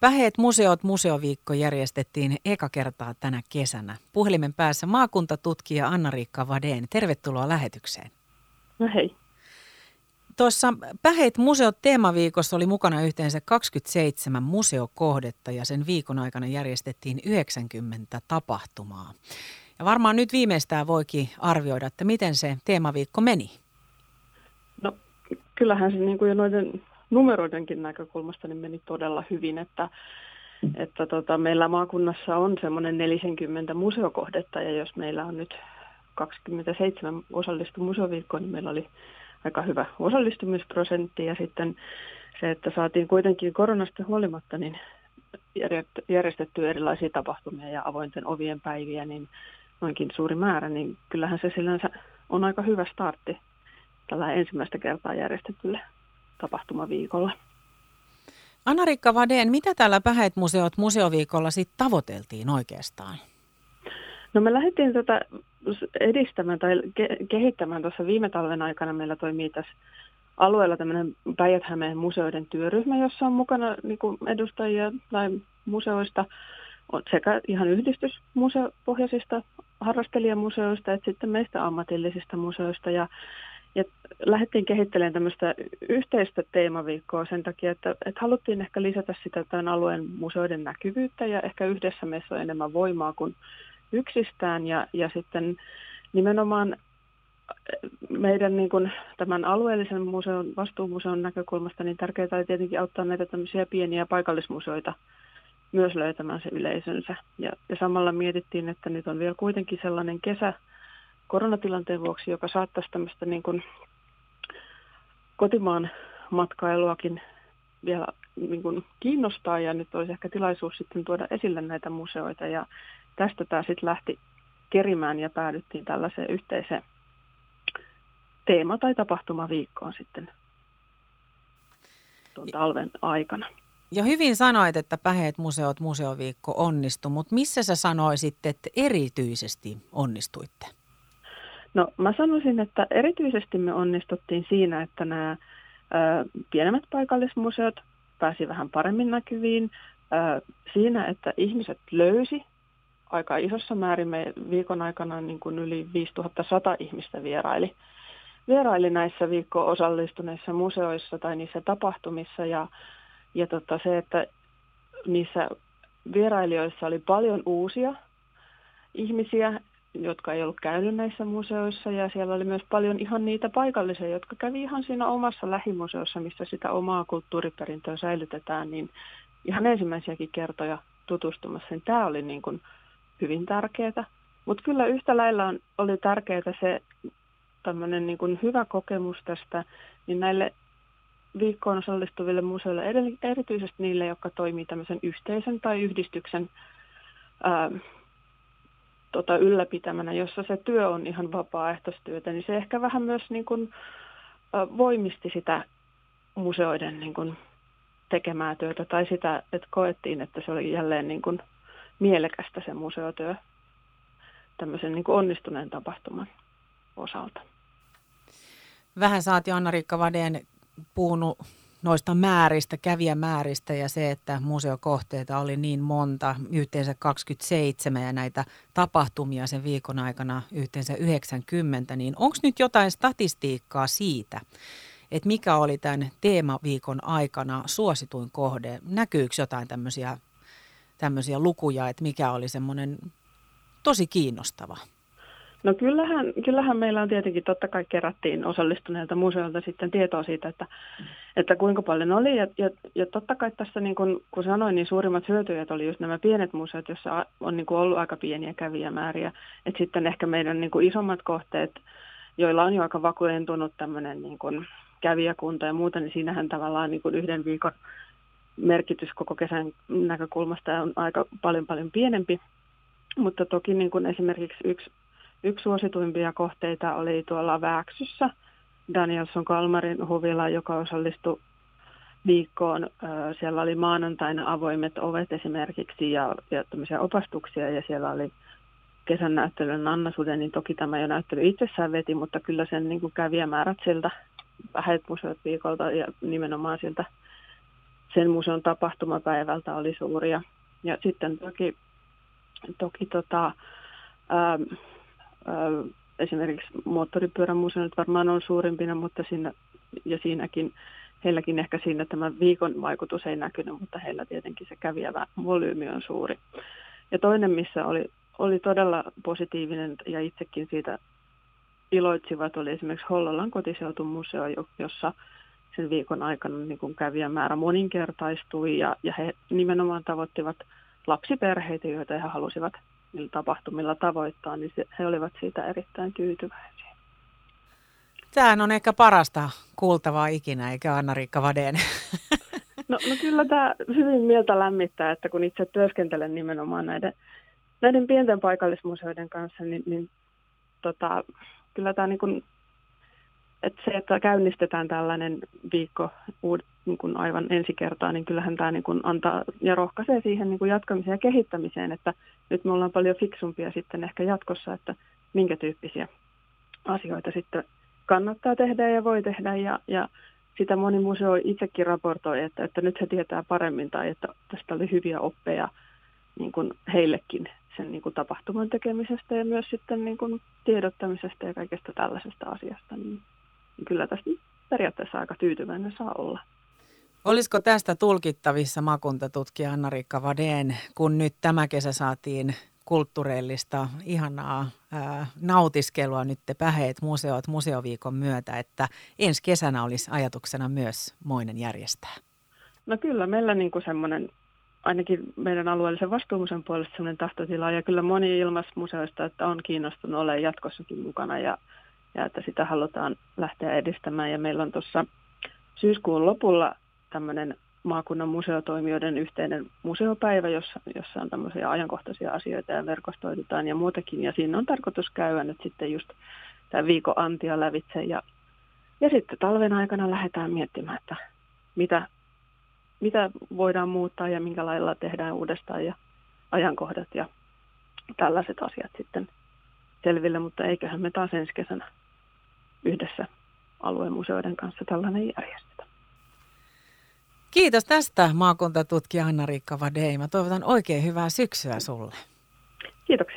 Päheet museot museoviikko järjestettiin eka kertaa tänä kesänä. Puhelimen päässä maakuntatutkija Anna-Riikka Vadeen. Tervetuloa lähetykseen. No hei. Tuossa Päheet museot teemaviikossa oli mukana yhteensä 27 museokohdetta ja sen viikon aikana järjestettiin 90 tapahtumaa. Ja varmaan nyt viimeistään voikin arvioida, että miten se teemaviikko meni. No kyllähän se niin kuin jo noiden numeroidenkin näkökulmasta niin meni todella hyvin, että, että tota, meillä maakunnassa on semmoinen 40 museokohdetta ja jos meillä on nyt 27 osallistu museoviikkoon, niin meillä oli aika hyvä osallistumisprosentti ja sitten se, että saatiin kuitenkin koronasta huolimatta niin järjestettyä erilaisia tapahtumia ja avointen ovien päiviä, niin noinkin suuri määrä, niin kyllähän se sillänsä on aika hyvä startti tällä ensimmäistä kertaa järjestetylle tapahtumaviikolla. Anna-Rikka Vaden, mitä täällä Päheet museot museoviikolla sitten tavoiteltiin oikeastaan? No me lähdettiin tätä edistämään tai ke- kehittämään tuossa viime talven aikana. Meillä toimii tässä alueella tämmöinen päijät museoiden työryhmä, jossa on mukana niin edustajia tai museoista sekä ihan yhdistysmuseopohjaisista harrastelijamuseoista että sitten meistä ammatillisista museoista. Ja ja lähdettiin kehittelemään tämmöistä yhteistä teemaviikkoa sen takia, että, että haluttiin ehkä lisätä sitä tämän alueen museoiden näkyvyyttä ja ehkä yhdessä meissä on enemmän voimaa kuin yksistään. Ja, ja sitten nimenomaan meidän niin kuin, tämän alueellisen museon, vastuumuseon näkökulmasta niin tärkeää oli tietenkin auttaa näitä tämmöisiä pieniä paikallismuseoita myös löytämään se yleisönsä. Ja, ja samalla mietittiin, että nyt on vielä kuitenkin sellainen kesä, koronatilanteen vuoksi, joka saattaisi tämmöistä niin kuin kotimaan matkailuakin vielä niin kuin kiinnostaa ja nyt olisi ehkä tilaisuus sitten tuoda esille näitä museoita ja tästä tämä sitten lähti kerimään ja päädyttiin tällaiseen yhteiseen teema- tai tapahtumaviikkoon sitten tuon talven aikana. Ja hyvin sanoit, että Päheet museot museoviikko onnistui, mutta missä sä sanoisit, että erityisesti onnistuitte? No mä sanoisin, että erityisesti me onnistuttiin siinä, että nämä ö, pienemmät paikallismuseot pääsi vähän paremmin näkyviin. Ö, siinä, että ihmiset löysi aika isossa määrin me viikon aikana niin kuin yli 5100 ihmistä vieraili. Vieraili näissä viikkoon osallistuneissa museoissa tai niissä tapahtumissa ja, ja tota se, että niissä vierailijoissa oli paljon uusia ihmisiä, jotka ei ollut käynyt näissä museoissa ja siellä oli myös paljon ihan niitä paikallisia, jotka kävi ihan siinä omassa lähimuseossa, missä sitä omaa kulttuuriperintöä säilytetään, niin ihan ensimmäisiäkin kertoja tutustumassa. Niin tämä oli niin kuin hyvin tärkeää. Mutta kyllä yhtä lailla on, oli tärkeää se tämmöinen niin kuin hyvä kokemus tästä, niin näille viikkoon osallistuville museoille, erityisesti niille, jotka toimii tämmöisen yhteisön tai yhdistyksen ää, tota, ylläpitämänä, jossa se työ on ihan vapaaehtoistyötä, niin se ehkä vähän myös niin kuin, voimisti sitä museoiden niin kuin, tekemää työtä tai sitä, että koettiin, että se oli jälleen niin kuin, mielekästä se museotyö tämmöisen niin kuin onnistuneen tapahtuman osalta. Vähän saati Anna-Riikka Vadeen puhunut noista määristä, kävijämääristä ja se, että museokohteita oli niin monta, yhteensä 27 ja näitä tapahtumia sen viikon aikana yhteensä 90, niin onko nyt jotain statistiikkaa siitä, että mikä oli tämän teemaviikon aikana suosituin kohde? Näkyykö jotain tämmöisiä, tämmöisiä lukuja, että mikä oli semmoinen tosi kiinnostava? No kyllähän, kyllähän meillä on tietenkin, totta kai kerättiin osallistuneilta museoilta sitten tietoa siitä, että, että kuinka paljon oli. Ja, ja, ja totta kai tässä, niin kun, kun sanoin, niin suurimmat hyötyjät oli just nämä pienet museot, joissa on niin kuin ollut aika pieniä kävijämääriä. Et sitten ehkä meidän niin kuin isommat kohteet, joilla on jo aika vakuudentunut tämmöinen niin kuin kävijäkunta ja muuta, niin siinähän tavallaan niin kuin yhden viikon merkitys koko kesän näkökulmasta on aika paljon paljon pienempi. Mutta toki niin kuin esimerkiksi yksi Yksi suosituimpia kohteita oli tuolla Vääksyssä Danielson Kalmarin huvila, joka osallistui viikkoon. Siellä oli maanantaina avoimet ovet esimerkiksi ja, ja opastuksia ja siellä oli kesän näyttelyn Anna Suden, niin toki tämä jo näyttely itsessään veti, mutta kyllä sen niin kuin kävijämäärät siltä vähät museot viikolta ja nimenomaan siltä sen museon tapahtumapäivältä oli suuria. Ja sitten toki, toki tota, ää, esimerkiksi moottoripyörämuseo nyt varmaan on suurimpina, mutta siinä, ja siinäkin heilläkin ehkä siinä tämä viikon vaikutus ei näkynyt, mutta heillä tietenkin se kävijävä volyymi on suuri. Ja toinen, missä oli, oli todella positiivinen ja itsekin siitä iloitsivat, oli esimerkiksi Hollolan kotiseutumuseo, jossa sen viikon aikana niin kuin kävijämäärä moninkertaistui ja, ja he nimenomaan tavoittivat lapsiperheitä, joita he halusivat niillä tapahtumilla tavoittaa, niin se, he olivat siitä erittäin tyytyväisiä. Tämähän on ehkä parasta kuultavaa ikinä, eikä Anna-Riikka Vadeen? No, no kyllä tämä hyvin mieltä lämmittää, että kun itse työskentelen nimenomaan näiden, näiden pienten paikallismuseoiden kanssa, niin, niin tota, kyllä tämä niin että se, että käynnistetään tällainen viikko uud, niin kuin aivan ensi kertaa, niin kyllähän tämä niin kuin antaa ja rohkaisee siihen niin kuin jatkamiseen ja kehittämiseen, että nyt me ollaan paljon fiksumpia sitten ehkä jatkossa, että minkä tyyppisiä asioita sitten kannattaa tehdä ja voi tehdä. Ja, ja sitä moni museo itsekin raportoi, että, että nyt he tietää paremmin tai että tästä oli hyviä oppeja niin kuin heillekin sen niin kuin tapahtuman tekemisestä ja myös sitten niin kuin tiedottamisesta ja kaikesta tällaisesta asiasta, niin, niin kyllä tästä periaatteessa aika tyytyväinen saa olla. Olisiko tästä tulkittavissa makuntatutkija Anna-Riikka Vadeen, kun nyt tämä kesä saatiin kulttuurillista, ihanaa ää, nautiskelua nyt te päheet museot museoviikon myötä, että ensi kesänä olisi ajatuksena myös moinen järjestää? No kyllä, meillä niin kuin semmoinen, ainakin meidän alueellisen vastuumusen puolesta semmoinen tahtotila, ja kyllä moni ilmasmuseoista, että on kiinnostunut olemaan jatkossakin mukana, ja, ja että sitä halutaan lähteä edistämään, ja meillä on tuossa syyskuun lopulla tämmöinen maakunnan museotoimijoiden yhteinen museopäivä, jossa, jossa on tämmöisiä ajankohtaisia asioita ja verkostoitutaan ja muutakin. Ja siinä on tarkoitus käydä nyt sitten just tämä viikon antia lävitse. Ja, ja sitten talven aikana lähdetään miettimään, että mitä, mitä voidaan muuttaa ja minkä lailla tehdään uudestaan ja ajankohdat ja tällaiset asiat sitten selville, mutta eiköhän me taas ensi kesänä yhdessä alueen museoiden kanssa tällainen järjestetä. Kiitos tästä maakuntatutkija Anna-Riikka Vadei. Mä toivotan oikein hyvää syksyä sulle. Kiitoksia.